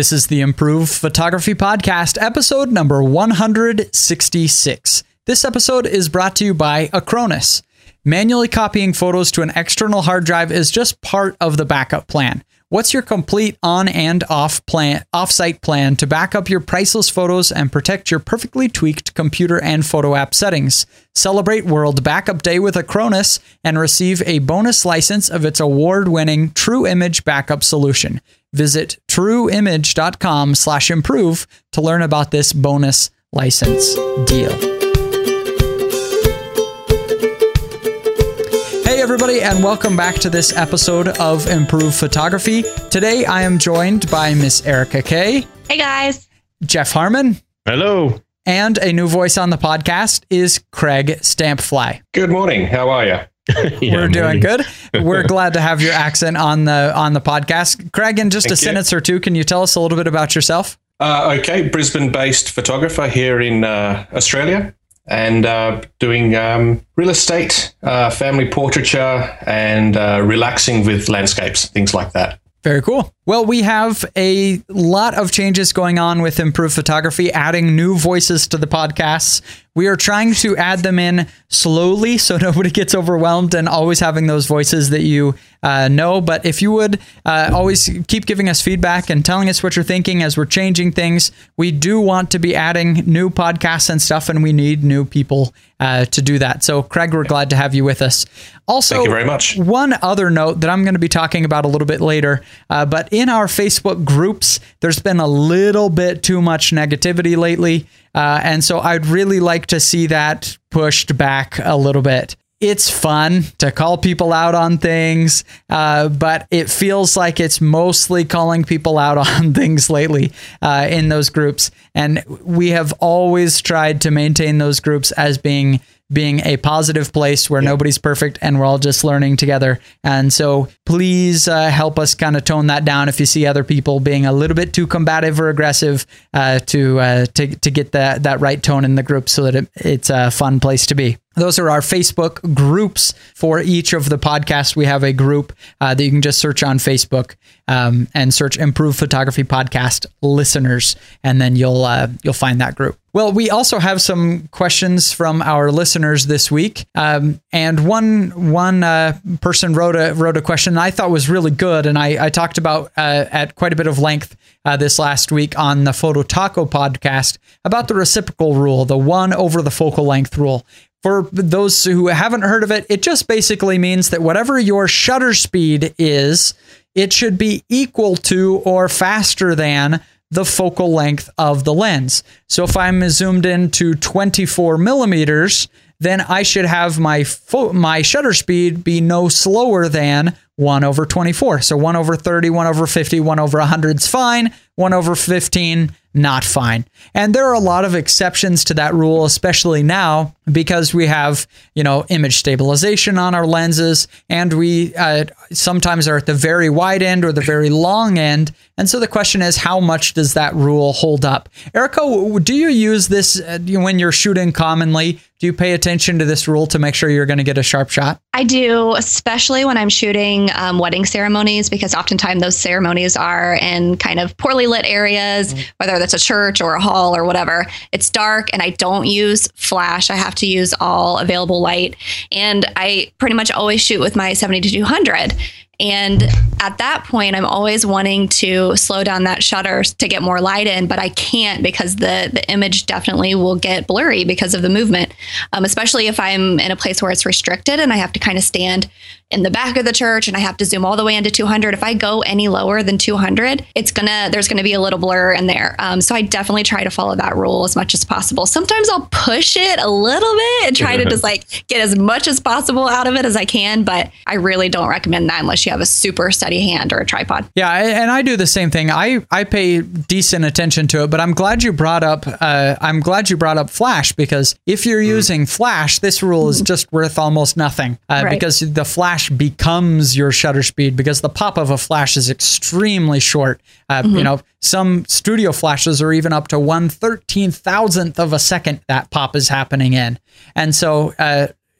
This is the Improve Photography Podcast, episode number 166. This episode is brought to you by Acronis. Manually copying photos to an external hard drive is just part of the backup plan. What's your complete on and off plan, offsite plan to back up your priceless photos and protect your perfectly tweaked computer and photo app settings? Celebrate World Backup Day with Acronis and receive a bonus license of its award-winning True Image backup solution. Visit trueimage.com slash improve to learn about this bonus license deal. Hey, everybody, and welcome back to this episode of Improve Photography. Today, I am joined by Miss Erica Kay, Hey guys. Jeff Harmon, Hello. and a new voice on the podcast is Craig Stampfly. Good morning. How are you? Yeah, We're doing morning. good. We're glad to have your accent on the on the podcast. Craig, in just a you. sentence or two, can you tell us a little bit about yourself? Uh, okay, Brisbane-based photographer here in uh, Australia, and uh, doing um, real estate, uh, family portraiture, and uh, relaxing with landscapes, things like that. Very cool. Well, we have a lot of changes going on with Improved Photography, adding new voices to the podcasts. We are trying to add them in slowly so nobody gets overwhelmed and always having those voices that you uh, know. But if you would uh, always keep giving us feedback and telling us what you're thinking as we're changing things, we do want to be adding new podcasts and stuff, and we need new people uh, to do that. So, Craig, we're glad to have you with us. Also, Thank you very much. one other note that I'm going to be talking about a little bit later, uh, but in our Facebook groups, there's been a little bit too much negativity lately. Uh, and so I'd really like to see that pushed back a little bit. It's fun to call people out on things, uh, but it feels like it's mostly calling people out on things lately uh, in those groups. And we have always tried to maintain those groups as being being a positive place where nobody's perfect and we're all just learning together. And so please uh, help us kind of tone that down if you see other people being a little bit too combative or aggressive uh, to, uh, to to get that that right tone in the group so that it, it's a fun place to be. Those are our Facebook groups for each of the podcasts. We have a group uh, that you can just search on Facebook um, and search "Improve Photography Podcast Listeners," and then you'll uh, you'll find that group. Well, we also have some questions from our listeners this week, um, and one one uh, person wrote a wrote a question I thought was really good, and I, I talked about uh, at quite a bit of length uh, this last week on the Photo Taco podcast about the reciprocal rule, the one over the focal length rule. For those who haven't heard of it, it just basically means that whatever your shutter speed is, it should be equal to or faster than the focal length of the lens. So if I'm zoomed in to 24 millimeters, then I should have my fo- my shutter speed be no slower than 1 over 24. So 1 over 30, 1 over 50, 1 over 100 is fine, 1 over 15 not fine. And there are a lot of exceptions to that rule, especially now because we have, you know, image stabilization on our lenses and we uh, sometimes are at the very wide end or the very long end. And so the question is, how much does that rule hold up? Erica, do you use this uh, when you're shooting commonly? Do you pay attention to this rule to make sure you're going to get a sharp shot? I do, especially when I'm shooting um, wedding ceremonies, because oftentimes those ceremonies are in kind of poorly lit areas, whether that's a church or a hall or whatever. It's dark and I don't use flash. I have to use all available light. And I pretty much always shoot with my 70 to 200. And at that point, I'm always wanting to slow down that shutter to get more light in, but I can't because the the image definitely will get blurry because of the movement. Um, especially if I'm in a place where it's restricted and I have to kind of stand in the back of the church and I have to zoom all the way into 200. If I go any lower than 200, it's gonna there's gonna be a little blur in there. Um, so I definitely try to follow that rule as much as possible. Sometimes I'll push it a little bit and try to just like get as much as possible out of it as I can, but I really don't recommend that unless you have a super steady hand or a tripod. Yeah, and I do the same thing. I I pay decent attention to it, but I'm glad you brought up. Uh, I'm glad you brought up Flash because if you're using Flash, this rule is just worth almost nothing uh, Right. because the Flash becomes your shutter speed because the pop of a Flash is extremely short. Uh, You know, some studio flashes are even up to one thirteen thousandth of a second that pop is happening in, and so.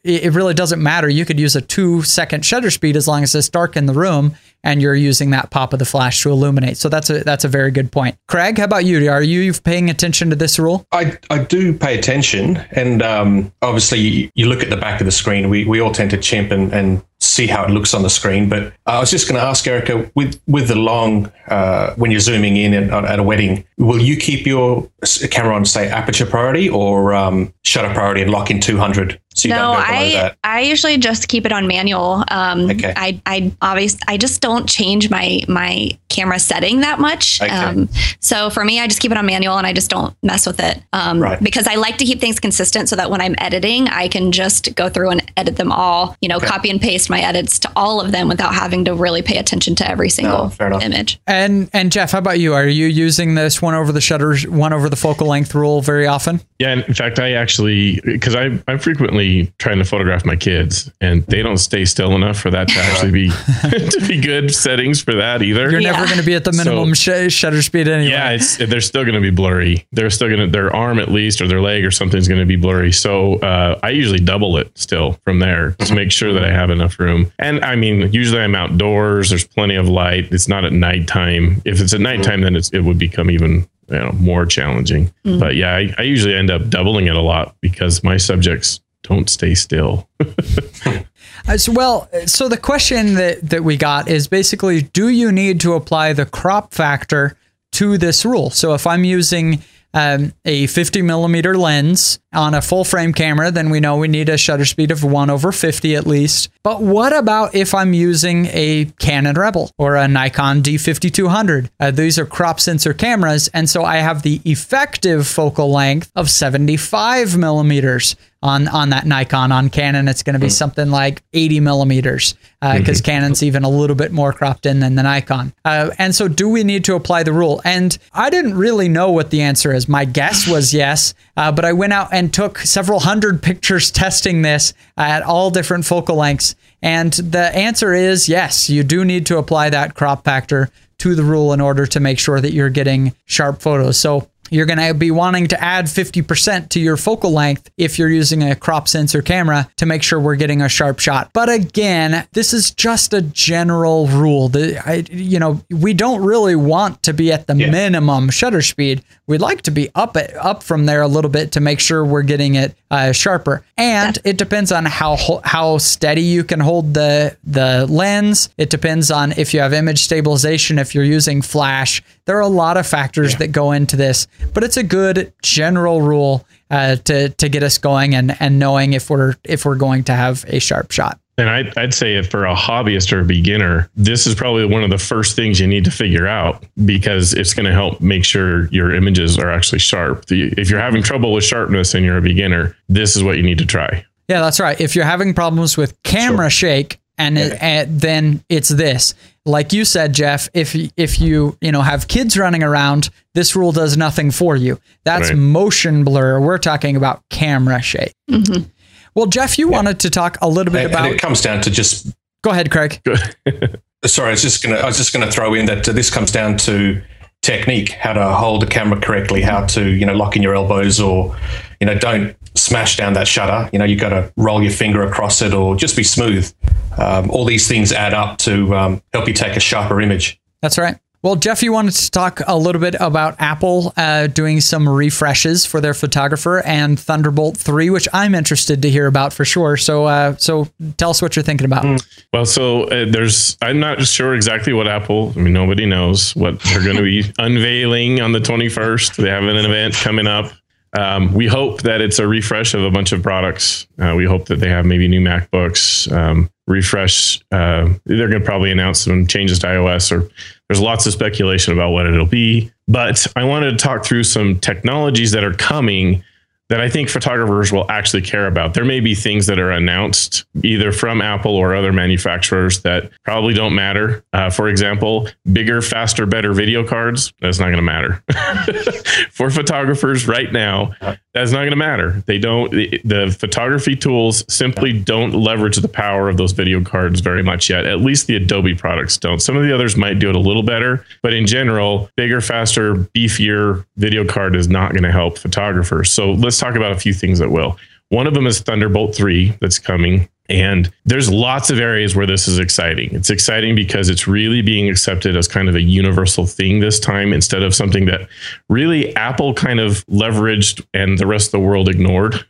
Uh, it really doesn't matter. You could use a two second shutter speed as long as it's dark in the room and you're using that pop of the flash to illuminate. So that's a that's a very good point. Craig, how about you? Are you paying attention to this rule? I, I do pay attention, and um, obviously you, look at the back of the screen. We, we all tend to chimp and, and see how it looks on the screen. But I was just going to ask Erica, with with the long, uh, when you're zooming in at, at, a wedding, will you keep your camera on say aperture priority or um, shutter priority and lock in 200? So no, I? I usually just keep it on manual. Um, okay. I I obviously I just don't change my my camera setting that much. Okay. Um, so for me, I just keep it on manual and I just don't mess with it. Um, right. Because I like to keep things consistent so that when I'm editing, I can just go through and edit them all. You know, okay. copy and paste my edits to all of them without having to really pay attention to every single no, image. And and Jeff, how about you? Are you using this one over the shutters, one over the focal length rule very often? Yeah, in fact, I actually because I I'm frequently trying to photograph my kids, and they don't stay still enough for that to actually be to be good settings for that either. You're yeah. never going to be at the minimum so, sh- shutter speed anyway. Yeah, it's, they're still going to be blurry. They're still going to their arm at least or their leg or something's going to be blurry. So uh, I usually double it still from there to make sure that I have enough room. And I mean, usually I'm outdoors. There's plenty of light. It's not at nighttime. If it's at nighttime, then it would become even you know more challenging. Mm. But yeah, I, I usually end up doubling it a lot because my subjects don't stay still. As well, so the question that, that we got is basically do you need to apply the crop factor to this rule? So if I'm using um, a 50 millimeter lens on a full frame camera, then we know we need a shutter speed of 1 over 50 at least. But what about if I'm using a Canon Rebel or a Nikon D5200? Uh, these are crop sensor cameras, and so I have the effective focal length of 75 millimeters on on that Nikon. On Canon, it's going to be mm. something like 80 millimeters because uh, mm-hmm. Canon's even a little bit more cropped in than the Nikon. Uh, and so, do we need to apply the rule? And I didn't really know what the answer is. My guess was yes, uh, but I went out and took several hundred pictures testing this at all different focal lengths. And the answer is yes, you do need to apply that crop factor to the rule in order to make sure that you're getting sharp photos. So you're going to be wanting to add 50% to your focal length if you're using a crop sensor camera to make sure we're getting a sharp shot. But again, this is just a general rule. The, I, you know, we don't really want to be at the yeah. minimum shutter speed. We'd like to be up it up from there a little bit to make sure we're getting it uh, sharper. And it depends on how how steady you can hold the the lens. It depends on if you have image stabilization, if you're using flash. There are a lot of factors yeah. that go into this, but it's a good general rule uh, to to get us going and and knowing if we're if we're going to have a sharp shot. And I'd, I'd say if for a hobbyist or a beginner, this is probably one of the first things you need to figure out because it's going to help make sure your images are actually sharp. If you're having trouble with sharpness and you're a beginner, this is what you need to try. Yeah, that's right. If you're having problems with camera sure. shake, and, it, and then it's this. Like you said, Jeff, if if you you know have kids running around, this rule does nothing for you. That's right. motion blur. We're talking about camera shake. Mm-hmm. Well, Jeff, you yeah. wanted to talk a little bit and, about. And it comes down to just. Go ahead, Craig. Sorry, I was just gonna. I was just gonna throw in that uh, this comes down to technique, how to hold the camera correctly, how to you know lock in your elbows, or you know don't smash down that shutter. You know you've got to roll your finger across it, or just be smooth. Um, all these things add up to um, help you take a sharper image. That's right. Well, Jeff, you wanted to talk a little bit about Apple uh, doing some refreshes for their photographer and Thunderbolt 3, which I'm interested to hear about for sure. So, uh, so tell us what you're thinking about. Mm. Well, so uh, there's, I'm not sure exactly what Apple, I mean, nobody knows what they're going to be unveiling on the 21st. They have an event coming up. Um, we hope that it's a refresh of a bunch of products. Uh, we hope that they have maybe new MacBooks, um, refresh. Uh, they're going to probably announce some changes to iOS, or there's lots of speculation about what it'll be. But I wanted to talk through some technologies that are coming that I think photographers will actually care about. There may be things that are announced either from Apple or other manufacturers that probably don't matter. Uh, for example, bigger, faster, better video cards, that's not going to matter. for photographers right now, that's not going to matter. They don't, the, the, photography tools simply don't leverage the power of those video cards very much yet. At least the Adobe products don't. Some of the others might do it a little better, but in general, bigger, faster, beefier video card is not going to help photographers. So let's talk about a few things that will. One of them is Thunderbolt 3 that's coming. And there's lots of areas where this is exciting. It's exciting because it's really being accepted as kind of a universal thing this time instead of something that really Apple kind of leveraged and the rest of the world ignored.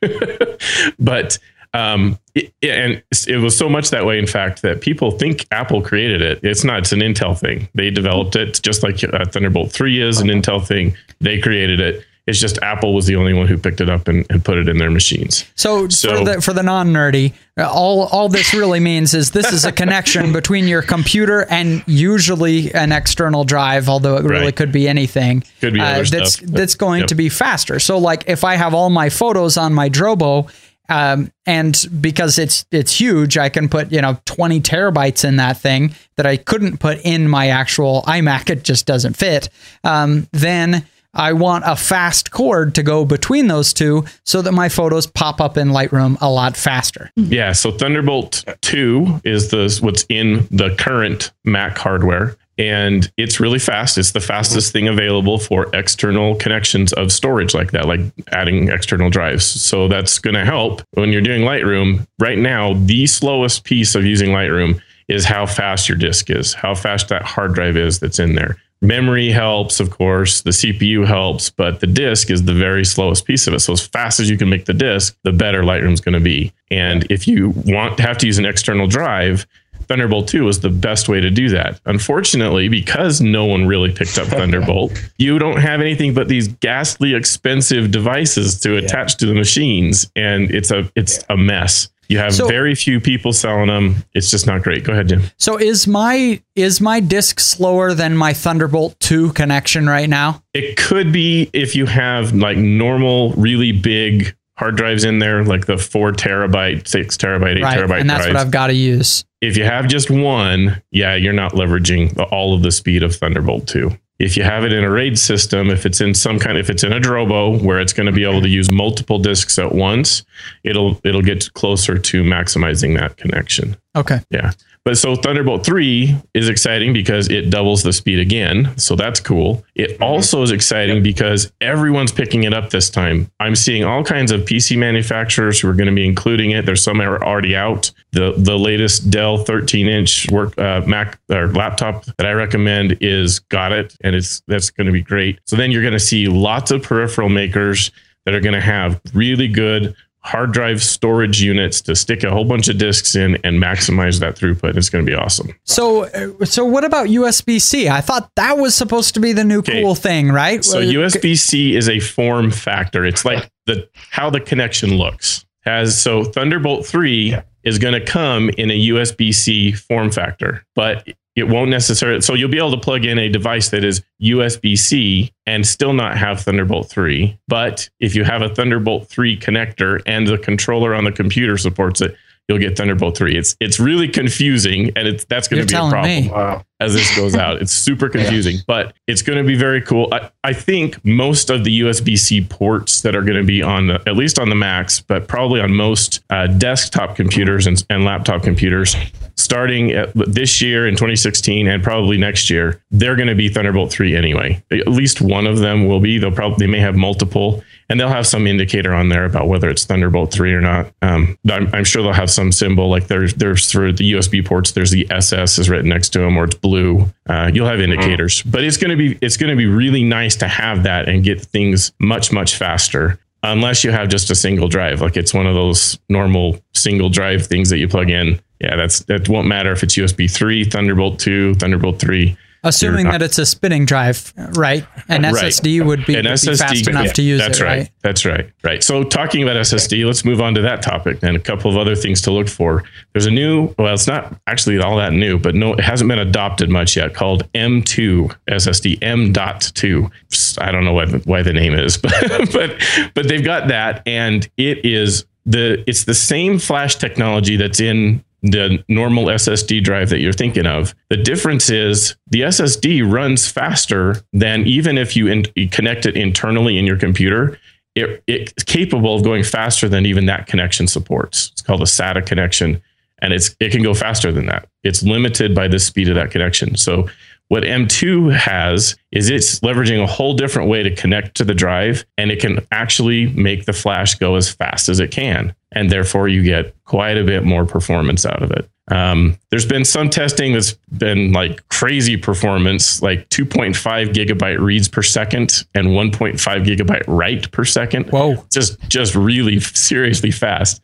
but um, it, and it was so much that way, in fact, that people think Apple created it. It's not. It's an Intel thing. They developed it, just like uh, Thunderbolt three is an Intel thing. They created it. It's just Apple was the only one who picked it up and, and put it in their machines. So, So- for the for the non nerdy, all all this really means is this is a connection between your computer and usually an external drive, although it really Right. could be anything. Could be other that's stuff. that's going Yep. to be faster. So, like if I have all my photos on my Drobo. Um, and because it's it's huge, I can put you know 20 terabytes in that thing that I couldn't put in my actual iMac. It just doesn't fit. Um, then I want a fast cord to go between those two so that my photos pop up in Lightroom a lot faster. Yeah, so Thunderbolt 2 is the what's in the current Mac hardware and it's really fast. It's the fastest thing available for external connections of storage like that, like adding external drives. So that's going to help when you're doing Lightroom. Right now, the slowest piece of using Lightroom is how fast your disk is, how fast that hard drive is that's in there. Memory helps, of course, the CPU helps, but the disk is the very slowest piece of it. So as fast as you can make the disk, the better Lightroom's going to be. And if you want to have to use an external drive, Thunderbolt 2 is the best way to do that. Unfortunately, because no one really picked up Thunderbolt, you don't have anything but these ghastly expensive devices to attach to the machines and it's a it's a mess. You have So- very few people selling them. It's just not great. Go ahead, Jim. So is my is my disk slower than my Thunderbolt 2 connection right now? It could be if you have like normal, really big hard drives in there, like the four terabyte, six terabyte, eight Right. terabyte And that's drives. what I've got to use. if you have just one, yeah, you're not leveraging all of the speed of Thunderbolt 2. If you have it in a RAID system, if it's in some kind, if it's in a Drobo where it's going to be able to use multiple disks at once, it'll it'll get closer to maximizing that connection. Okay. Yeah. But so Thunderbolt 3 is exciting because it doubles the speed again. So that's cool. It also is exciting because everyone's picking it up this time. I'm seeing all kinds of PC manufacturers who are going to be including it. There's some that are already out. The the latest Dell 13 inch work uh, Mac or laptop that I recommend is got it, and it's that's going to be great. So then you're going to see lots of peripheral makers that are going to have really good hard drive storage units to stick a whole bunch of disks in and maximize that throughput. It's going to be awesome. So uh, so what about USB-C? I thought that was supposed to be the new Okay. cool thing, right? So USB-C is a form factor. It's like the how the connection looks. Has so Thunderbolt 3 is going to come in a USB-C form factor, but it won't necessarily so you'll be able to plug in a device that is USB-C and still not have Thunderbolt 3. But if you have a Thunderbolt 3 connector and the controller on the computer supports it, you'll get Thunderbolt 3. It's it's really confusing and it's that's going to be a problem me. Wow. as this goes out. It's super confusing, but it's going to be very cool. I, I think most of the USB C ports that are going to be on the, at least on the Macs, but probably on most uh, desktop computers and, and laptop computers, starting at this year in 2016 and probably next year, they're going to be Thunderbolt 3 anyway. At least one of them will be. They'll probably they may have multiple, and they'll have some indicator on there about whether it's Thunderbolt 3 or not. Um, I'm, I'm sure they'll have some symbol like there's there's for the USB ports. There's the SS is written next to them, or it's blue. Uh, you'll have indicators, but it's going to be it's to be really nice to have that and get things much much faster. Unless you have just a single drive, like it's one of those normal single drive things that you plug in. Yeah, that's that won't matter if it's USB 3, Thunderbolt 2, Thunderbolt 3. Assuming You're that it's a spinning drive, right? An Right. SSD would be, would be fast enough yeah, to use that's it, right. right? That's right. Right. So talking about SSD, let's move on to that topic and a couple of other things to look for. There's a new, well, it's not actually all that new, but no, it hasn't been adopted much yet called M2 SSD, M.2. I don't know what, why the name is, but, but, but they've got that and it is the, it's the same flash technology that's in the normal SSD drive that you're thinking of. The difference is the SSD runs faster than even if you, in, you connect it internally in your computer. It, it's capable of going faster than even that connection supports. It's called a SATA connection, and it's it can go faster than that. It's limited by the speed of that connection. So what M2 has is it's leveraging a whole different way to connect to the drive, and it can actually make the flash go as fast as it can. And therefore you get quite a bit more performance out of it. Um, there's been some testing that's been like crazy performance, like 2.5 gigabyte reads per second and 1.5 gigabyte write per second. Whoa! Just just really seriously fast.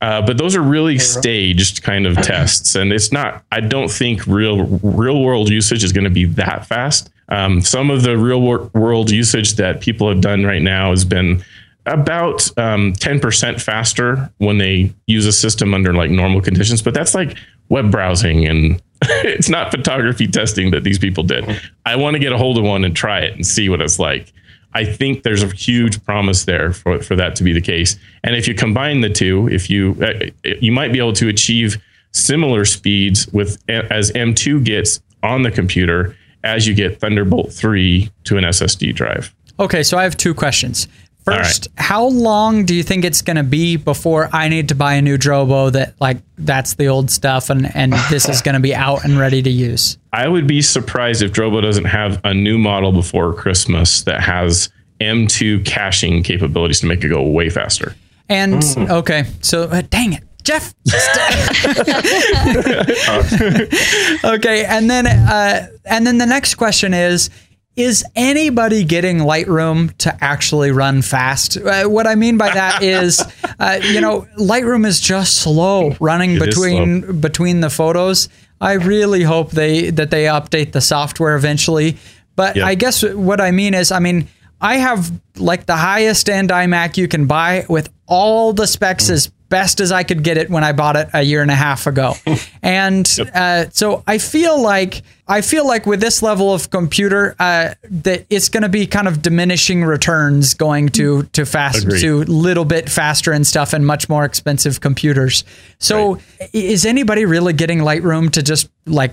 Uh, but those are really staged kind of tests, and it's not. I don't think real real world usage is going to be that fast. Um, some of the real wor- world usage that people have done right now has been about um, 10% faster when they use a system under like normal conditions, but that's like web browsing and it's not photography testing that these people did. I want to get a hold of one and try it and see what it's like. I think there's a huge promise there for, for that to be the case. And if you combine the two, if you uh, you might be able to achieve similar speeds with as M2 gets on the computer as you get Thunderbolt 3 to an SSD drive. Okay, so I have two questions. First, right. how long do you think it's going to be before I need to buy a new Drobo that like that's the old stuff and and this is going to be out and ready to use? I would be surprised if Drobo doesn't have a new model before Christmas that has M2 caching capabilities to make it go way faster. And mm. okay, so uh, dang it. Jeff. okay, and then uh, and then the next question is is anybody getting Lightroom to actually run fast? Uh, what I mean by that is, uh, you know, Lightroom is just slow running it between slow. between the photos. I really hope they that they update the software eventually. But yep. I guess what I mean is, I mean, I have like the highest end iMac you can buy with all the specs as best as I could get it when I bought it a year and a half ago. and uh, so I feel like I feel like with this level of computer uh, that it's going to be kind of diminishing returns going to to fast Agreed. to little bit faster and stuff and much more expensive computers. So right. is anybody really getting Lightroom to just like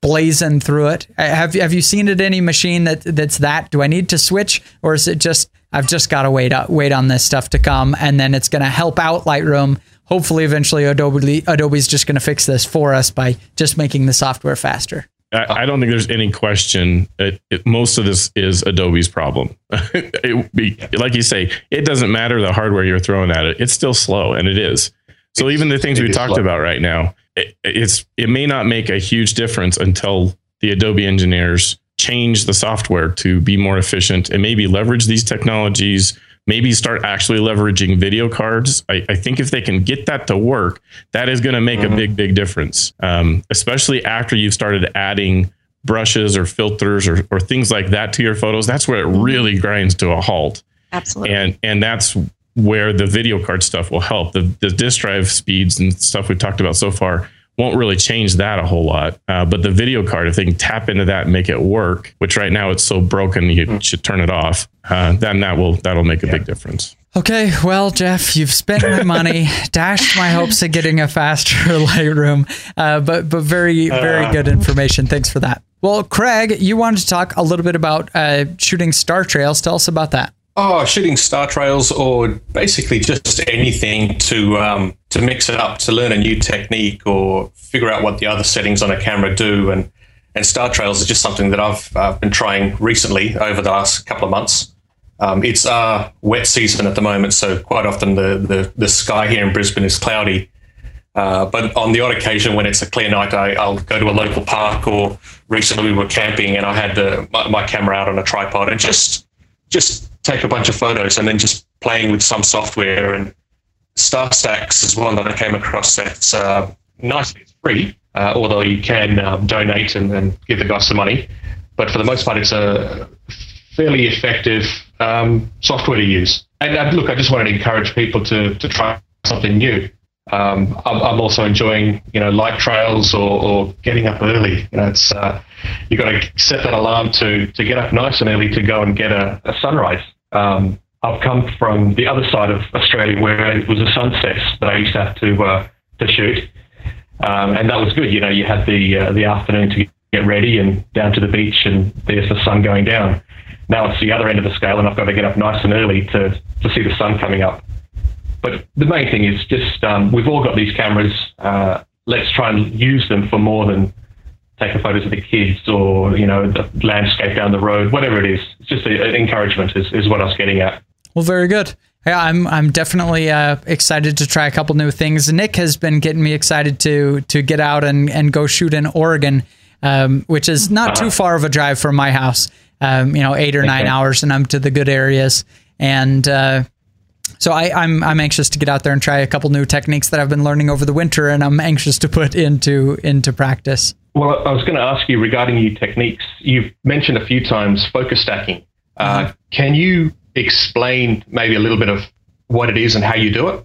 blazing through it? Uh, have have you seen it any machine that that's that? Do I need to switch or is it just I've just got to wait uh, wait on this stuff to come, and then it's going to help out Lightroom. Hopefully, eventually, Adobe Adobe's just going to fix this for us by just making the software faster. I, I don't think there's any question. It, it, most of this is Adobe's problem. be, like you say, it doesn't matter the hardware you're throwing at it; it's still slow, and it is. So even the things we talked slow. about right now, it, it's it may not make a huge difference until the Adobe engineers change the software to be more efficient and maybe leverage these technologies maybe start actually leveraging video cards. I, I think if they can get that to work that is going to make mm-hmm. a big big difference um, especially after you've started adding brushes or filters or, or things like that to your photos. That's where it mm-hmm. really grinds to a halt. Absolutely. And and that's where the video card stuff will help. The, the disk drive speeds and stuff we've talked about so far won't really change that a whole lot. Uh, but the video card, if they can tap into that and make it work, which right now it's so broken you mm. should turn it off, uh, then that will that'll make a yeah. big difference. Okay, well, Jeff, you've spent my money, dashed my hopes of getting a faster Lightroom, uh, but but very very uh. good information. Thanks for that. Well, Craig, you wanted to talk a little bit about uh, shooting star trails. Tell us about that. Oh, shooting star trails or basically just anything to um, to mix it up, to learn a new technique or figure out what the other settings on a camera do. And and star trails is just something that I've uh, been trying recently over the last couple of months. Um, it's our wet season at the moment, so quite often the the, the sky here in Brisbane is cloudy. Uh, but on the odd occasion when it's a clear night, I, will go to a local park. Or recently we were camping and I had the, my, my camera out on a tripod and just just take a bunch of photos and then just playing with some software. And StarStax is one that I came across that's uh, nicely free, uh, although you can um, donate and, and, give the guys some money. But for the most part, it's a fairly effective um, software to use. And uh, look, I just wanted to encourage people to, to try something new. Um, I'm, also enjoying, you know, light trails or, or getting up early. You know, it's uh, you've got to set that alarm to to get up nice and early to go and get a, a sunrise. Um, I've come from the other side of Australia where it was a sunset that I used to have to uh, to shoot, um, and that was good. You know, you had the uh, the afternoon to get ready and down to the beach, and there's the sun going down. Now it's the other end of the scale, and I've got to get up nice and early to to see the sun coming up. But the main thing is just um, we've all got these cameras. Uh, let's try and use them for more than taking photos of the kids or you know the landscape down the road, whatever it is. It's just an encouragement is, is what I was getting at. Well, very good. Yeah, I'm I'm definitely uh, excited to try a couple new things. Nick has been getting me excited to to get out and, and go shoot in Oregon, um, which is not too far of a drive from my house. Um, you know, eight or nine hours, and I'm to the good areas. And uh, so I, I'm I'm anxious to get out there and try a couple new techniques that I've been learning over the winter, and I'm anxious to put into into practice. Well, I was going to ask you regarding new techniques. You've mentioned a few times focus stacking. Uh, can you explain maybe a little bit of what it is and how you do it?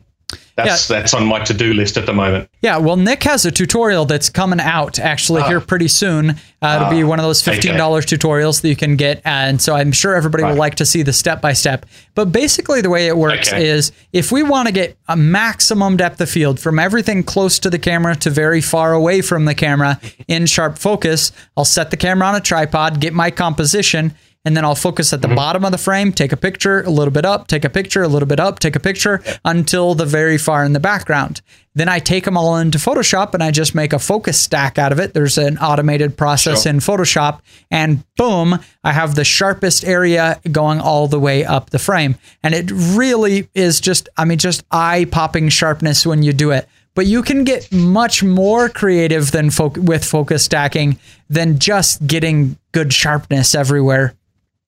That's that's on my to-do list at the moment. Yeah, well, Nick has a tutorial that's coming out actually here pretty soon. Uh, it'll be one of those fifteen dollars tutorials that you can get, and so I'm sure everybody will like to see the step by step. But basically, the way it works Okay. is if we want to get a maximum depth of field from everything close to the camera to very far away from the camera in sharp focus, I'll set the camera on a tripod, get my composition. And then I'll focus at the mm-hmm. bottom of the frame, take a picture, a little bit up, take a picture, a little bit up, take a picture until the very far in the background. Then I take them all into Photoshop and I just make a focus stack out of it. There's an automated process Sure. in Photoshop, and boom, I have the sharpest area going all the way up the frame. And it really is just, I mean, just eye popping sharpness when you do it. But you can get much more creative than fo- with focus stacking than just getting good sharpness everywhere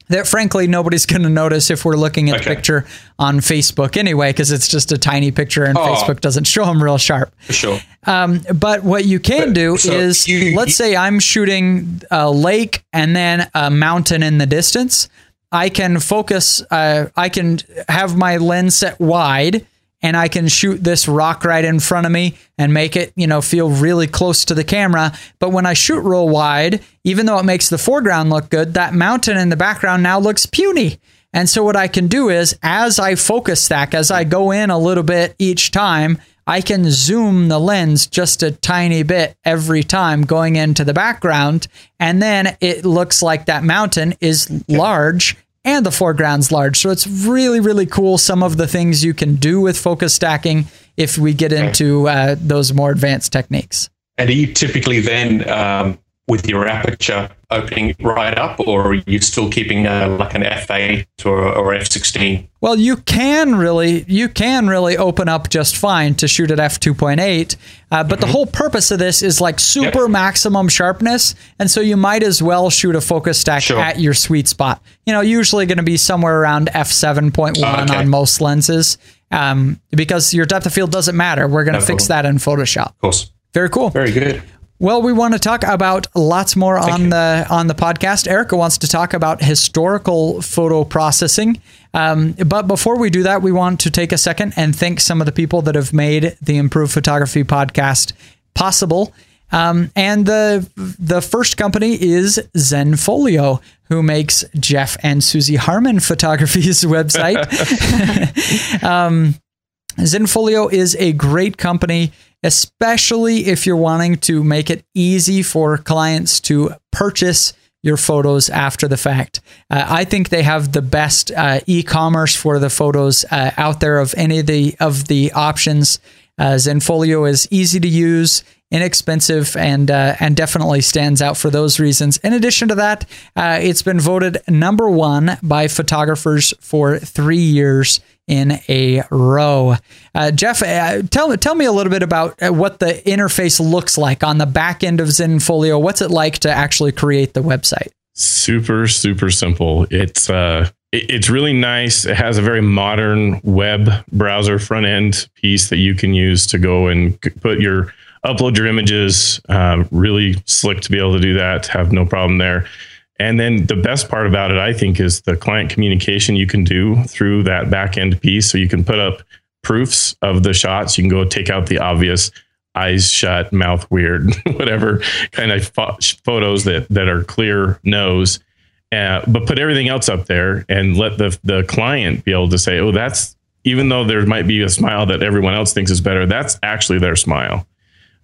that frankly nobody's going to notice if we're looking at the picture on Facebook anyway, because it's just a tiny picture and Oh. Facebook doesn't show them real sharp. For sure. But what you can do so is, you- let's say I'm shooting a lake and then a mountain in the distance. I can focus, uh, I can have my lens set wide and I can shoot this rock right in front of me and make it, you know, feel really close to the camera. But when I shoot real wide, even though it makes the foreground look good, that mountain in the background now looks puny. And so what I can do is as I focus stack, as I go in a little bit each time, I can zoom the lens just a tiny bit every time going into the background. And then it looks like that mountain is large and the foreground's large. So it's really, really cool. Some of the things you can do with focus stacking if we get into uh, those more advanced techniques. And are you typically then um, with your aperture opening right up, or are you still keeping uh, like an f8 or, or f16? Well, you can really you can really open up just fine to shoot at f 2.8, uh, but the whole purpose of this is like super Yep. maximum sharpness, and so you might as well shoot a focus stack Sure. at your sweet spot. You know, usually going to be somewhere around f 7.1 Okay. on most lenses, um, because your depth of field doesn't matter. We're going to No fix problem. that in Photoshop. Of course. Very cool. Very good. Well, we want to talk about lots more on you. the on the podcast. Erica wants to talk about historical photo processing. Um, but before we do that, we want to take a second and thank some of the people that have made the Improved Photography podcast possible. Um, and the the first company is Zenfolio, who makes Jeff and Susie Harmon Photography's website. Zenfolio is a great company, especially if you're wanting to make it easy for clients to purchase your photos after the fact. Uh, I think they have the best uh, e-commerce for the photos uh, out there of any of the of the options. Uh, Zenfolio is easy to use, inexpensive, and uh, and definitely stands out for those reasons. In addition to that, uh, it's been voted number one by photographers for three years in a row. Uh, Jeff, uh, tell tell me a little bit about uh, what the interface looks like on the back end of Zenfolio. What's it like to actually create the website? super super simple it's uh it's really nice it has a very modern web browser front end piece that you can use to go and put your upload your images um, really slick to be able to do that have no problem there. And then the best part about it i think is the client communication you can do through that back end piece. So you can put up proofs of the shots. You can go take out the obvious eyes shut, mouth weird, whatever kind of pho- photos that that are clear nose, uh, but put everything else up there and let the the client be able to say, oh, that's even though there might be a smile that everyone else thinks is better, that's actually their smile,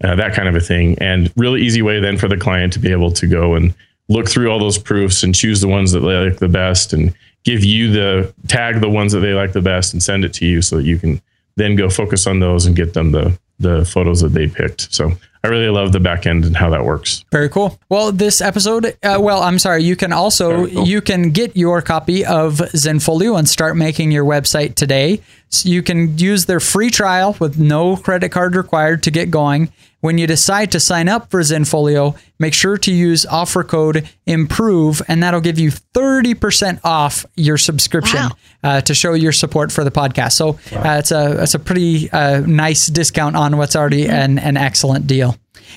uh, that kind of a thing, and really easy way then for the client to be able to go and look through all those proofs and choose the ones that they like the best and give you the tag the ones that they like the best and send it to you so that you can then go focus on those and get them the the photos that they picked. So I really love the back end and how that works. Very cool. Well, this episode, uh, well, I'm sorry, you can also cool. you can get your copy of Zenfolio and start making your website today. So you can use their free trial with no credit card required to get going. When you decide to sign up for Zenfolio, make sure to use offer code IMPROVE, and that'll give you 30% off your subscription Wow. uh, to show your support for the podcast. So uh, it's a it's a pretty uh, nice discount on what's already an, an excellent deal.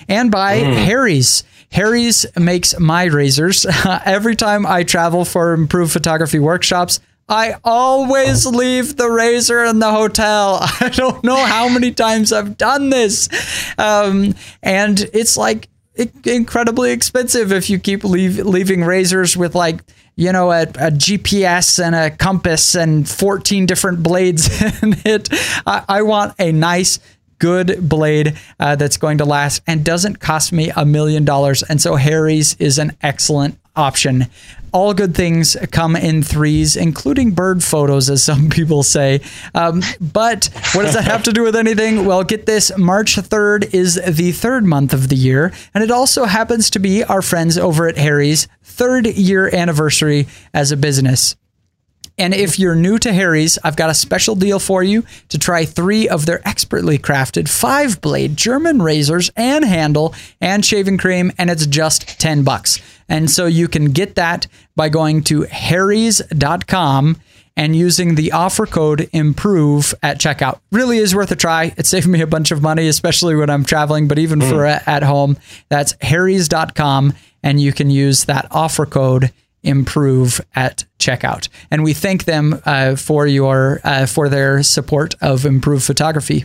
And by Harry's. Harry's makes my razors. Every time I travel for improved photography workshops, I always leave the razor in the hotel. I don't know how many times I've done this. Um, and it's like incredibly expensive if you keep leave, leaving razors with like you know a, a gps and a compass and 14 different blades in it I, I want a nice good blade uh, that's going to last and doesn't cost me a million dollars and so harry's is an excellent option all good things come in threes, including bird photos, as some people say. Um, but what does that have to do with anything? Well, get this March 3rd is the third month of the year, and it also happens to be our friends over at Harry's third year anniversary as a business. And if you're new to Harry's, I've got a special deal for you to try three of their expertly crafted five blade German razors and handle and shaving cream, and it's just 10 bucks. And so you can get that by going to harrys.com and using the offer code improve at checkout. Really is worth a try. It saved me a bunch of money, especially when I'm traveling, but even for uh, at home, that's harrys.com and you can use that offer code improve at checkout. And we thank them uh, for your uh, for their support of improved photography.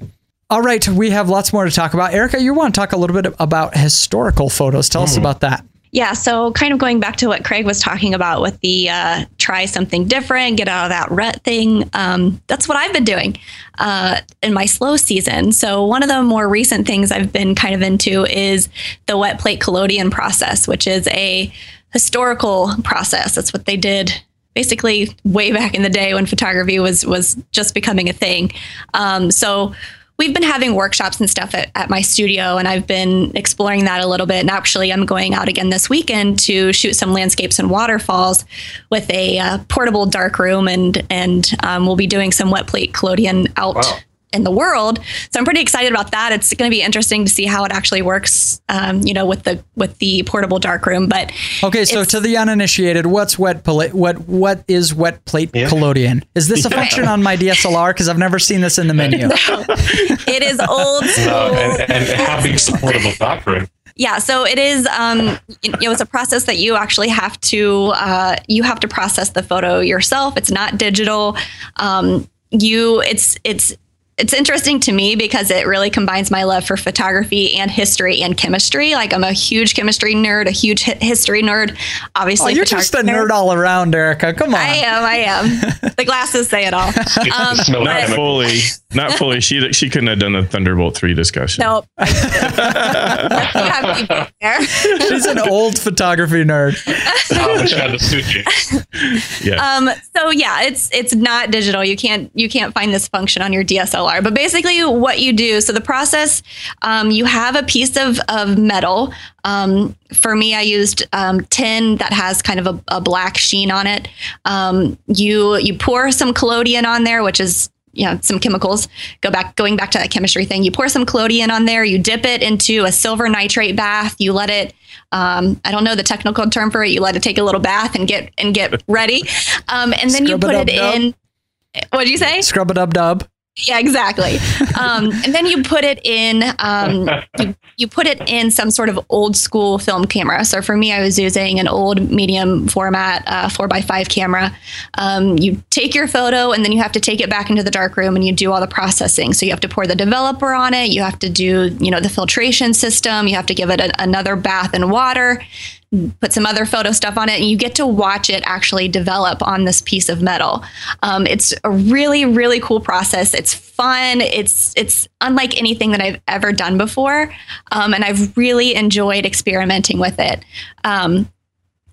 All right, we have lots more to talk about. Erica, you want to talk a little bit about historical photos. Tell us about that. Yeah, so kind of going back to what Craig was talking about with the uh, try something different, get out of that rut thing. Um, that's what I've been doing uh, in my slow season. So, one of the more recent things I've been kind of into is the wet plate collodion process, which is a historical process. That's what they did basically way back in the day when photography was was just becoming a thing. Um, so we've been having workshops and stuff at, at my studio and I've been exploring that a little bit. And actually I'm going out again this weekend to shoot some landscapes and waterfalls with a uh, portable dark room and, and um, we'll be doing some wet plate collodion out Wow. In the world. So I'm pretty excited about that. It's going to be interesting to see how it actually works, um, you know, with the, with the portable darkroom. but Okay, so to the uninitiated, what's wet plate? What what is wet plate Yeah. collodion? Is this a function on my DSLR? Because I've never seen this in the menu. it is old school. No, and, and how big is the portable darkroom? Yeah, so it is. Um, you know, it's a process that you actually have to uh, you have to process the photo yourself. It's not digital. Um, you, it's it's it's interesting to me because it really combines my love for photography and history and chemistry. Like I'm a huge chemistry nerd, a huge history nerd. Oh, Obviously, you're just a photography nerd all around, Erica. Come on. I am. I am. the glasses say it all. Um, Smell Not like fully, not fully. She she couldn't have done the Thunderbolt three discussion. no, you have people there. She's an old photography nerd. Oh, which understood you. Yeah. Um, so yeah, it's it's not digital. You can't you can't find this function on your DSLR. But basically, what you do, so the process, um, you have a piece of of metal. Um, for me, I used um, tin that has kind of a, a black sheen on it. Um, you you pour some collodion on there, which is you know some chemicals go back going back to that chemistry thing you pour some collodion on there you dip it into a silver nitrate bath you let it um, i don't know the technical term for it you let it take a little bath and get and get ready um, and then you put it Scrub-a-dub-dub. in what did you say Scrub a dub dub. Yeah, exactly. Um, and then you put it in, um, you, you put it in some sort of old school film camera. So for me, I was using an old medium format uh, four by five camera. Um, you take your photo and then you have to take it back into the dark room and you do all the processing. So you have to pour the developer on it. You have to do, you know, the filtration system. You have to give it a, another bath in water put some other photo stuff on it, and you get to watch it actually develop on this piece of metal. Um, it's a really, really cool process. It's fun. It's it's unlike anything that I've ever done before, um, and I've really enjoyed experimenting with it. Um,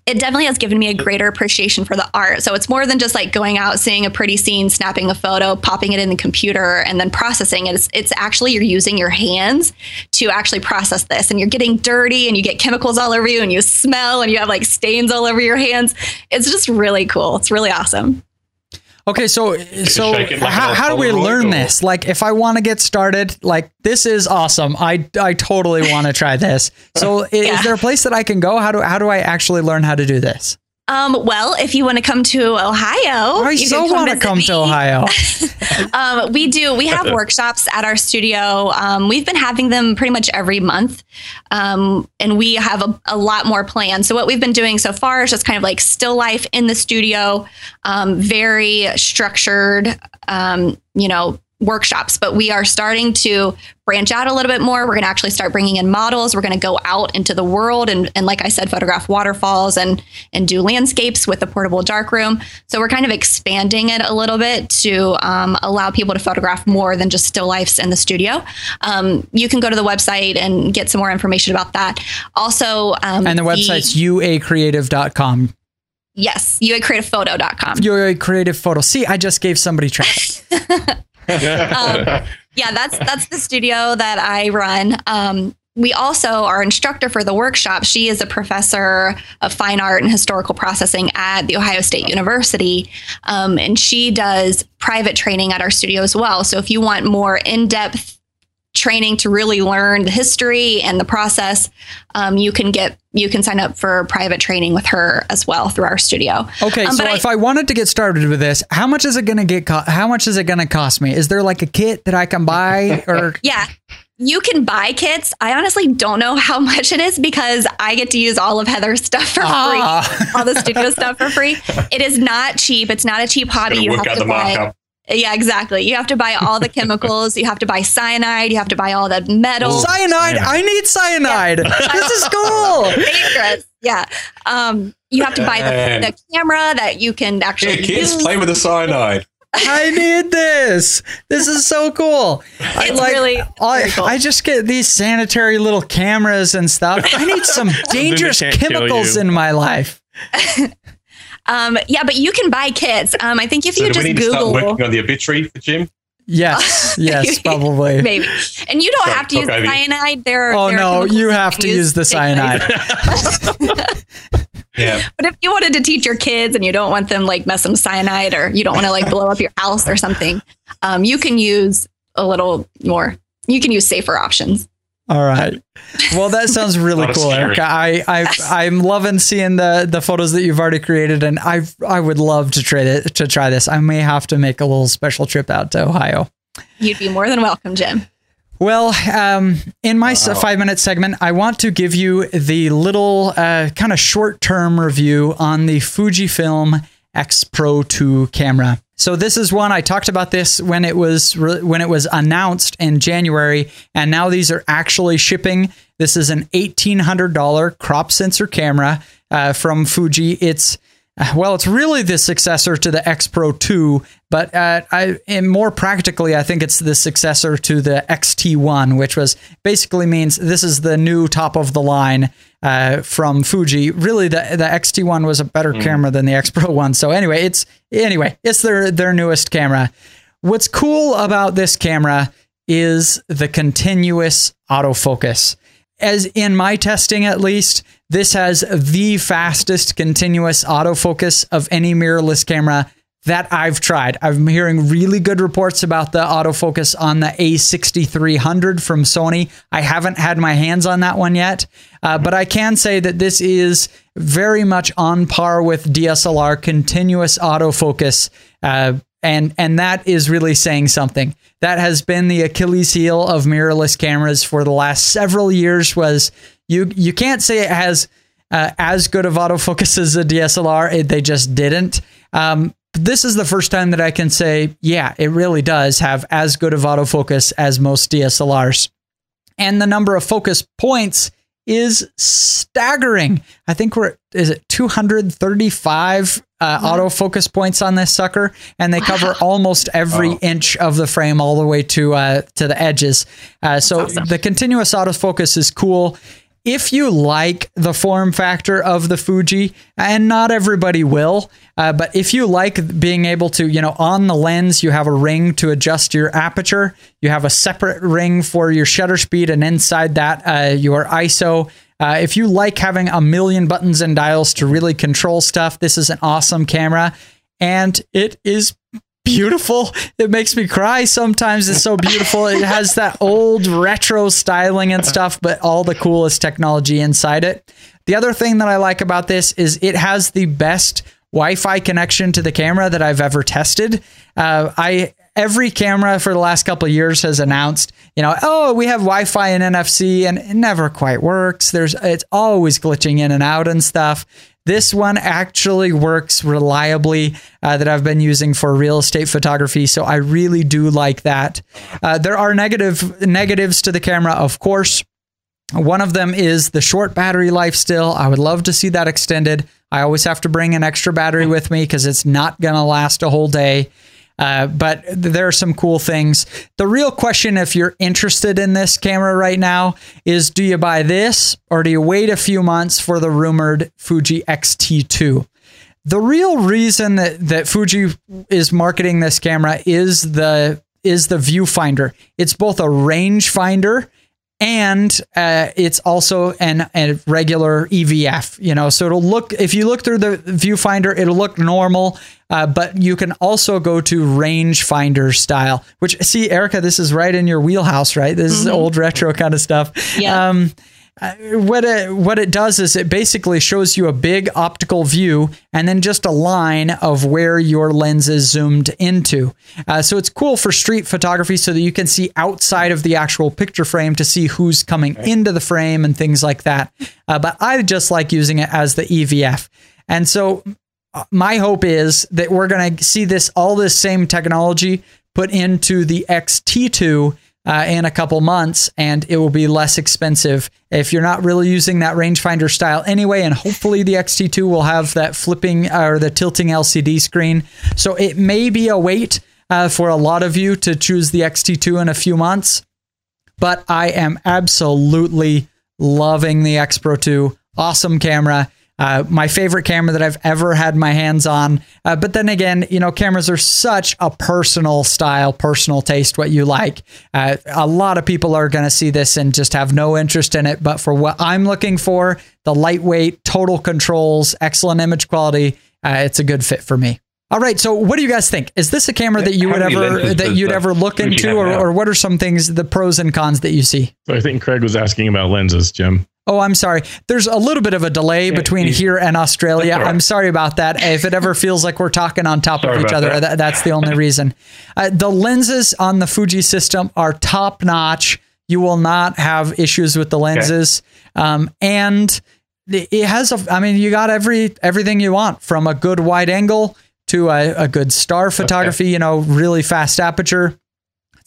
it definitely has given me a greater appreciation for the art. So it's more than just like going out, seeing a pretty scene, snapping a photo, popping it in the computer, and then processing it. It's, it's actually you're using your hands to actually process this, and you're getting dirty, and you get chemicals all over you, and you smell, and you have like stains all over your hands. It's just really cool. It's really awesome. Okay, so so shake it like how, how do we learn this? Like, if I want to get started, like this is awesome. I I totally want to try this. So, Yeah. is there a place that I can go? How do how do I actually learn how to do this? Um, well, if you want to come to Ohio, I you so want to come me. to Ohio. Um, we do. We have workshops at our studio. Um, we've been having them pretty much every month, um, and we have a, a lot more planned. So what we've been doing so far is just kind of like still life in the studio, um, very structured. Um, you know. Workshops, but we are starting to branch out a little bit more. We're going to actually start bringing in models. We're going to go out into the world and, and, like I said, photograph waterfalls and and do landscapes with a portable darkroom. So we're kind of expanding it a little bit to um, allow people to photograph more than just still lifes in the studio. Um, you can go to the website and get some more information about that. Also, um, and the website's uacreative.com. yes, uacreativephoto.com. UA Creative Photo. See, I just gave somebody traffic. Um, yeah, that's that's the studio that I run. Um, we also our instructor for the workshop. She is a professor of fine art and historical processing at the Ohio State University, um, and she does private training at our studio as well. So if you want more in depth training to really learn the history and the process, um, you can get you can sign up for private training with her as well through our studio. Okay, Um, so but I- if I wanted to get started with this, how much is it going to get? Co- how much is it going to cost me? Is there like a kit that I can buy, or Yeah. You can buy kits. I honestly don't know how much it is because I get to use all of Heather's stuff for Ah. free, all the studio stuff for free. It is not cheap. It's not a cheap hobby. Gotta You work have out to the buy. Markup. Yeah, exactly. You have to buy all the chemicals. You have to buy cyanide. You have to buy all the metal. cyanide? I need cyanide. this is cool. dangerous. Yeah. Um, you have to buy the, the camera that you can actually Here, kids, use. play with the cyanide. I need this. This is so cool. I It's really I, cool. I just get these sanitary little cameras and stuff. I need some dangerous chemicals in my life. Um, yeah, but you can buy kits. Um, I think if So you do just we need to start Google. working on the obituary for Jim? Yes, yes, probably. Maybe. And you don't Sorry, have to use talk over you. cyanide. There, Oh there no, chemicals you have to use the cyanide. Yeah. But if you wanted to teach your kids and you don't want them like mess them cyanide or you don't want to like blow up your house or something, um, you can use a little more. You can use safer options. All right. Well, that sounds really cool, scary. Erica. I, I I'm loving seeing the the photos that you've already created, and I I would love to try it to try this. I may have to make a little special trip out to Ohio. You'd be more than welcome, Jim. Well, um, in my five minute segment, I want to give you the little uh, kind of short term review on the Fujifilm X Pro 2 camera. So this is one I talked about this when it was re- when it was announced in January, and now these are actually shipping. This is an eighteen hundred dollar crop sensor camera uh, from Fuji. It's well, it's really the successor to the X Pro 2, but uh, I, and more practically, I think it's the successor to the XT1, which was basically means this is the new top of the line uh, from Fuji. Really, the the XT1 was a better camera than the X Pro 1. So anyway, it's anyway, it's their their newest camera. What's cool about this camera is the continuous autofocus as in my testing at least, this has the fastest continuous autofocus of any mirrorless camera that I've tried. I'm hearing really good reports about the autofocus on the A6300 from Sony. I haven't had my hands on that one yet, uh, but I can say that this is very much on par with DSLR continuous autofocus. Uh, and and that is really saying something. That has been the Achilles heel of mirrorless cameras for the last several years. Was you you can't say it has uh, as good of autofocus as a DSLR. It, they just didn't. Um, this is the first time that I can say, yeah, it really does have as good of autofocus as most DSLRs. And the number of focus points is staggering. I think we're is it 235 uh, autofocus points on this sucker, and they cover almost every inch of the frame all the way to uh, to the edges. Uh, so the continuous autofocus is cool. If you like the form factor of the Fuji, and not everybody will, uh, but if you like being able to, you know, on the lens, you have a ring to adjust your aperture, you have a separate ring for your shutter speed, and inside that, uh, your ISO. Uh, if you like having a million buttons and dials to really control stuff, this is an awesome camera. And it is beautiful. It makes me cry sometimes. It's so beautiful. It has that old retro styling and stuff, but all the coolest technology inside it. The other thing that I like about this is it has the best Wi-Fi connection to the camera that I've ever tested. Uh, I every camera for the last couple years has announced, you know, oh, we have Wi-Fi and NFC, and it never quite works. There's it's always glitching in and out and stuff. This one actually works reliably uh, that I've been using for real estate photography, so I really do like that. Uh, there are negative negatives to the camera, of course. One of them is the short battery life still. I would love to see that extended. I always have to bring an extra battery with me because it's not going to last a whole day. Uh, but there are some cool things. The real question, if you're interested in this camera right now, is do you buy this or do you wait a few months for the rumored Fuji X-T2? The real reason that, that Fuji is marketing this camera is the is the viewfinder. It's both a rangefinder and uh, it's also an a regular EVF. You know, so it'll look if you look through the viewfinder, it'll look normal, uh, but you can also go to rangefinder style. Which see, Erica, this is right in your wheelhouse, right? This mm-hmm. is old retro kind of stuff. Yeah. Um, uh, what it what it does is it basically shows you a big optical view and then just a line of where your lens is zoomed into. Uh, so it's cool for street photography so that you can see outside of the actual picture frame to see who's coming okay. into the frame and things like that. Uh, but I just like using it as the EVF. And so my hope is that we're going to see this all this same technology put into the XT2 uh, in a couple months and it will be less expensive if you're not really using that rangefinder style anyway and hopefully the xt2 will have that flipping uh, or the tilting lcd screen. So it may be a wait uh, for a lot of you to choose the xt2 in a few months but i am absolutely loving the x pro 2 awesome camera uh, my favorite camera that I've ever had my hands on. Uh, but then again, you know, cameras are such a personal style, personal taste, what you like. Uh, a lot of people are going to see this and just have no interest in it. But for what I'm looking for, the lightweight, total controls, excellent image quality, uh, it's a good fit for me. All right. So, what do you guys think? Is this a camera that you would ever that you'd ever look into, or, or what are some things, the pros and cons that you see? So I think Craig was asking about lenses, Jim. Oh, I'm sorry. There's a little bit of a delay between here and Australia. Right. I'm sorry about that. If it ever feels like we're talking on top of each other, that. that's the only reason. Uh, the lenses on the Fuji system are top notch. You will not have issues with the lenses. Okay. Um, and it has a, I mean, you got every, everything you want from a good wide angle to a, a good star photography, okay. you know, really fast aperture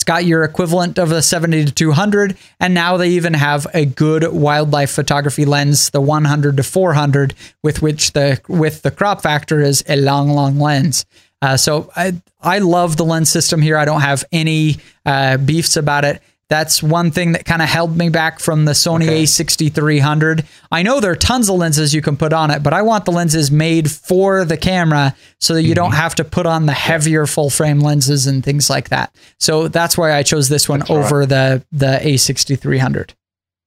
got your equivalent of a 70 to 200 and now they even have a good wildlife photography lens the 100 to 400 with which the with the crop factor is a long long lens. Uh, so I, I love the lens system here. I don't have any uh, beefs about it that's one thing that kind of held me back from the Sony okay. A6300. I know there are tons of lenses you can put on it, but I want the lenses made for the camera so that you mm-hmm. don't have to put on the heavier full frame lenses and things like that. So that's why I chose this one that's over right. the the A6300.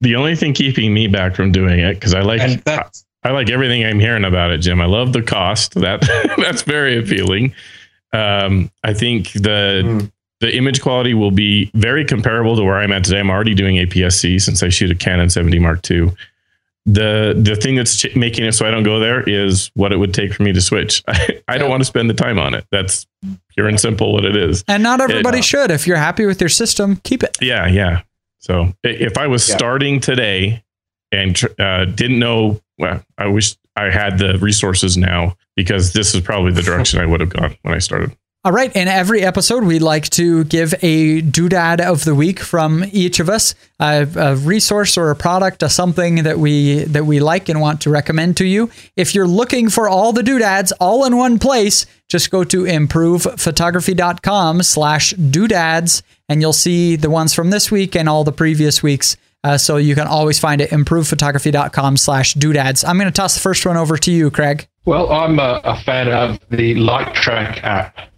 The only thing keeping me back from doing it cuz I like I like everything I'm hearing about it, Jim. I love the cost. That that's very appealing. Um, I think the mm the image quality will be very comparable to where I'm at today. I'm already doing APS-C since I shoot a Canon 7D Mark II. The the thing that's ch- making it so I don't go there is what it would take for me to switch. I, I don't want to spend the time on it. That's pure and simple what it is. And not everybody it, should. If you're happy with your system, keep it. Yeah, yeah. So if I was yeah. starting today and uh, didn't know, well, I wish I had the resources now because this is probably the direction I would have gone when I started. All right. In every episode, we like to give a doodad of the week from each of us, a, a, resource or a product, or something that we that we like and want to recommend to you. If you're looking for all the doodads all in one place, just go to improvephotography.com slash doodads and you'll see the ones from this week and all the previous weeks Uh, so you can always find it improvephotography.com slash doodads. I'm going to toss the first one over to you, Craig. Well, I'm a, a fan of the LightTrac app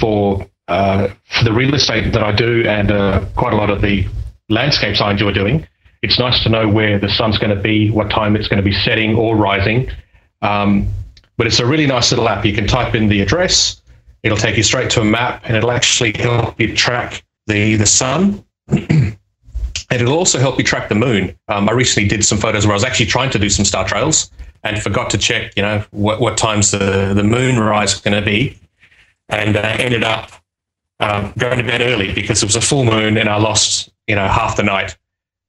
for uh, for the real estate that I do and uh, quite a lot of the landscapes I enjoy doing. It's nice to know where the sun's going to be, what time it's going to be setting or rising. Um, but it's a really nice little app. You can type in the address, it'll take you straight to a map, and it'll actually help you track the the sun. and it'll also help you track the moon. Um, I recently did some photos where I was actually trying to do some star trails and forgot to check, you know, what, what times the, the moon rise is going to be, and uh, ended up um, going to bed early because it was a full moon and I lost, you know, half the night.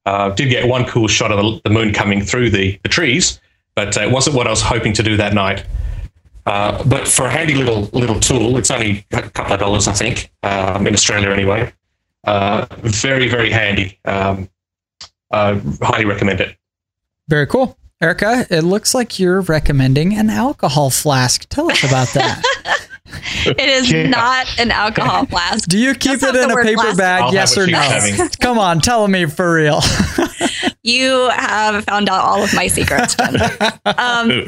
Uh, did get one cool shot of the, the moon coming through the, the trees, but uh, it wasn't what I was hoping to do that night. Uh, but for a handy little little tool, it's only a couple of dollars, I think, um, in Australia anyway. Uh, very very handy. Um, uh, highly recommend it. Very cool. Erica, it looks like you're recommending an alcohol flask. Tell us about that. it is yeah. not an alcohol flask. Do you keep That's it in a paper plastic. bag? I'll yes or no? Come on, tell me for real. you have found out all of my secrets. Um, where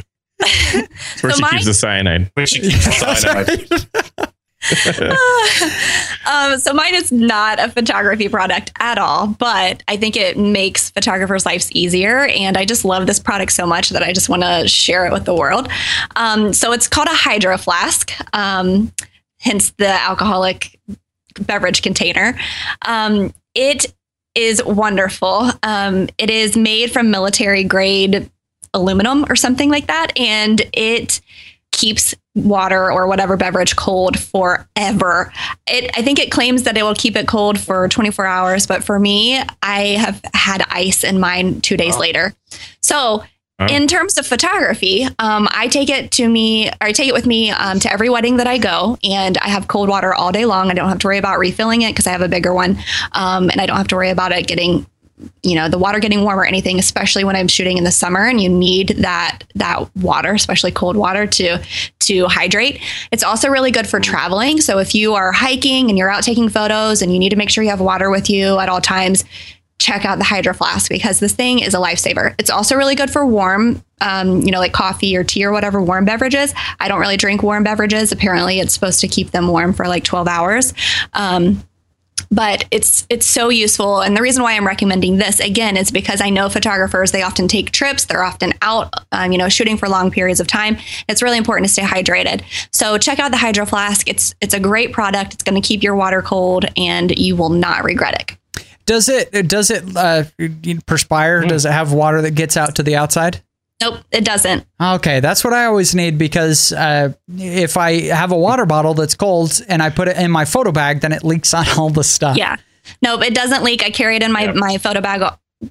so she keeps the cyanide. Where she keeps the cyanide. um, so mine is not a photography product at all, but I think it makes photographers' lives easier. And I just love this product so much that I just want to share it with the world. Um, so it's called a hydro flask, um, hence the alcoholic beverage container. Um, it is wonderful. Um, it is made from military grade aluminum or something like that, and it keeps water or whatever beverage cold forever. It, I think it claims that it will keep it cold for 24 hours, but for me, I have had ice in mine two days later. So, in terms of photography, um, I take it to me, or I take it with me um, to every wedding that I go, and I have cold water all day long. I don't have to worry about refilling it because I have a bigger one, um, and I don't have to worry about it getting you know the water getting warm or anything especially when i'm shooting in the summer and you need that that water especially cold water to to hydrate. It's also really good for traveling. So if you are hiking and you're out taking photos and you need to make sure you have water with you at all times check out the hydro flask because this thing is a lifesaver. It's also really good for warm um, you know like coffee or tea or whatever warm beverages. I don't really drink warm beverages. Apparently it's supposed to keep them warm for like 12 hours. Um, but it's it's so useful. And the reason why i'm recommending this again is because i know photographers they often take trips they're often out um, you know shooting for long periods of time. It's really important to stay hydrated. So check out the hydro flask. It's it's a great product. It's going to keep your water cold and you will not regret it. Does it does it uh, perspire? Mm. does it have water that gets out to the outside Nope, it doesn't. Okay, that's what I always need because uh, if I have a water bottle that's cold and I put it in my photo bag, then it leaks on all the stuff. Yeah. Nope, it doesn't leak. I carry it in my, yeah. my photo bag,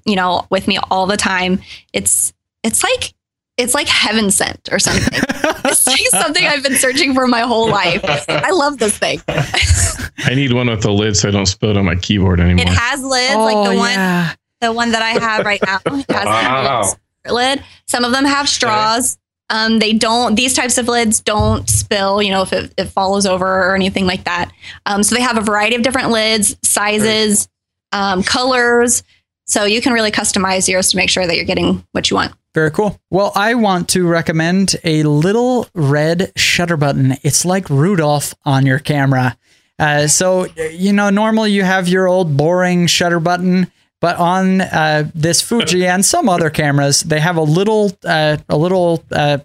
you know, with me all the time. It's it's like it's like heaven sent or something. it's like something I've been searching for my whole life. I love this thing. I need one with the lid so I don't spill it on my keyboard anymore. It has lids, oh, like the yeah. one the one that I have right now. It has wow. lids lid. Some of them have straws. Um, they don't, these types of lids don't spill, you know, if it, it follows over or anything like that. Um, so they have a variety of different lids, sizes, um, colors. So you can really customize yours to make sure that you're getting what you want. Very cool. Well, I want to recommend a little red shutter button. It's like Rudolph on your camera. Uh, so, you know, normally you have your old boring shutter button but on uh, this Fuji and some other cameras, they have a little uh, a little uh,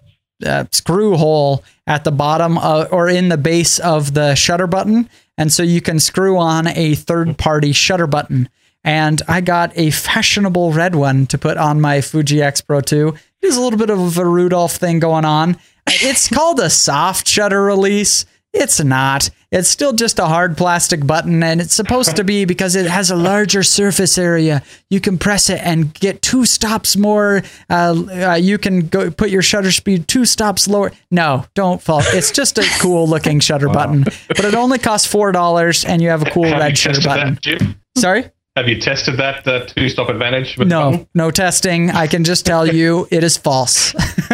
uh screw hole at the bottom of, or in the base of the shutter button, and so you can screw on a third party shutter button. And I got a fashionable red one to put on my Fuji X Pro 2. There's a little bit of a Rudolph thing going on. It's called a soft shutter release. It's not. It's still just a hard plastic button, and it's supposed to be because it has a larger surface area. You can press it and get two stops more. Uh, uh, you can go put your shutter speed two stops lower. No, don't fall. It's just a cool looking shutter wow. button, but it only costs four dollars, and you have a cool have red shutter button. That, Sorry. Have you tested that uh, two stop advantage? no, no testing. I can just tell you it is false.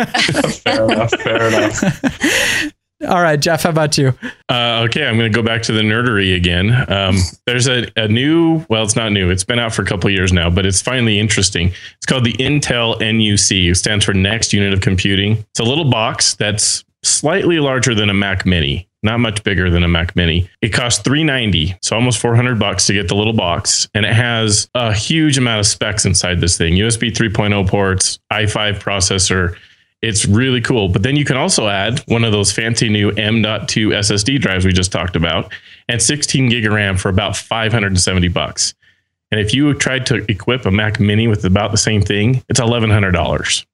fair enough. Fair enough. All right, Jeff, how about you? Uh, okay, I'm going to go back to the nerdery again. Um, there's a, a new, well, it's not new. It's been out for a couple years now, but it's finally interesting. It's called the Intel NUC. It stands for Next Unit of Computing. It's a little box that's slightly larger than a Mac Mini, not much bigger than a Mac Mini. It costs 390, so almost 400 bucks to get the little box, and it has a huge amount of specs inside this thing. USB 3.0 ports, i5 processor, it's really cool. But then you can also add one of those fancy new M.2 SSD drives we just talked about and 16 gig of RAM for about 570 bucks. And if you tried to equip a Mac Mini with about the same thing, it's $1,100.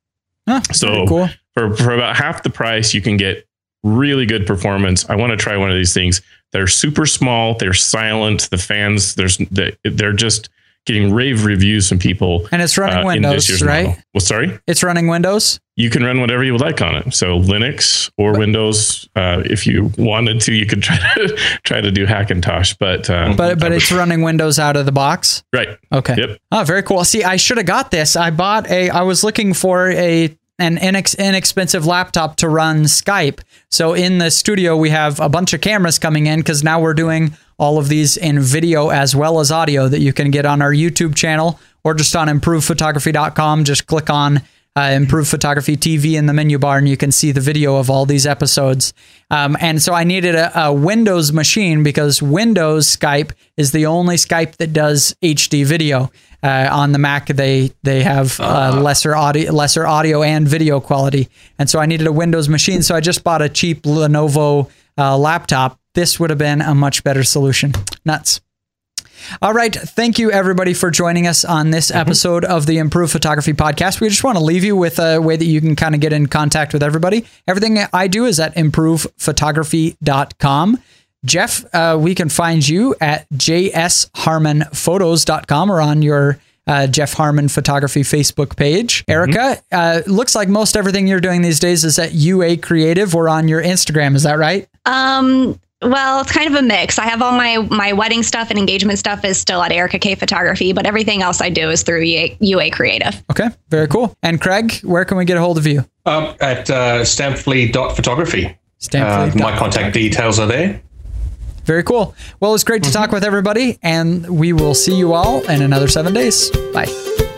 Huh, so cool. for, for about half the price, you can get really good performance. I want to try one of these things. They're super small. They're silent. The fans, there's they're just getting rave reviews from people. And it's running uh, Windows, right? model. Well, sorry It's running Windows. You can run whatever you would like on it. So Linux or Windows, uh, if you wanted to, you could try to try to do Hackintosh. But uh, But but it's running Windows out of the box. right. Okay. Yep. Oh, very cool. See, I should have got this. I bought a. I was looking for a an inex, inexpensive laptop to run Skype. So in the studio, we have a bunch of cameras coming in because now we're doing all of these in video as well as audio that you can get on our YouTube channel or just on improvephotography.com. Just click on uh, Improve Photography TV in the menu bar, and you can see the video of all these episodes. Um, and so I needed a, a Windows machine because Windows Skype is the only Skype that does HD video. Uh, on the Mac, they they have uh, lesser audio, lesser audio and video quality, and so I needed a Windows machine. So I just bought a cheap Lenovo uh, laptop. This would have been a much better solution. Nuts. All right. Thank you, everybody, for joining us on this episode of the Improve Photography Podcast. We just want to leave you with a way that you can kind of get in contact with everybody. Everything I do is at improvephotography.com. Jeff, uh, we can find you at jsharmonphotos.com or on your uh, Jeff Harmon Photography Facebook page. Erica, uh, looks like most everything you're doing these days is at UA Creative or on your Instagram. Is that right? Um, well, it's kind of a mix. I have all my my wedding stuff and engagement stuff is still at Erica K Photography, but everything else I do is through UA, UA Creative. Okay, very cool. And Craig, where can we get a hold of you? Um, at uh, stampfleet.photography. Uh, Stampfleet. my contact details are there. Very cool. Well, it was great to talk with everybody, and we will see you all in another seven days. Bye.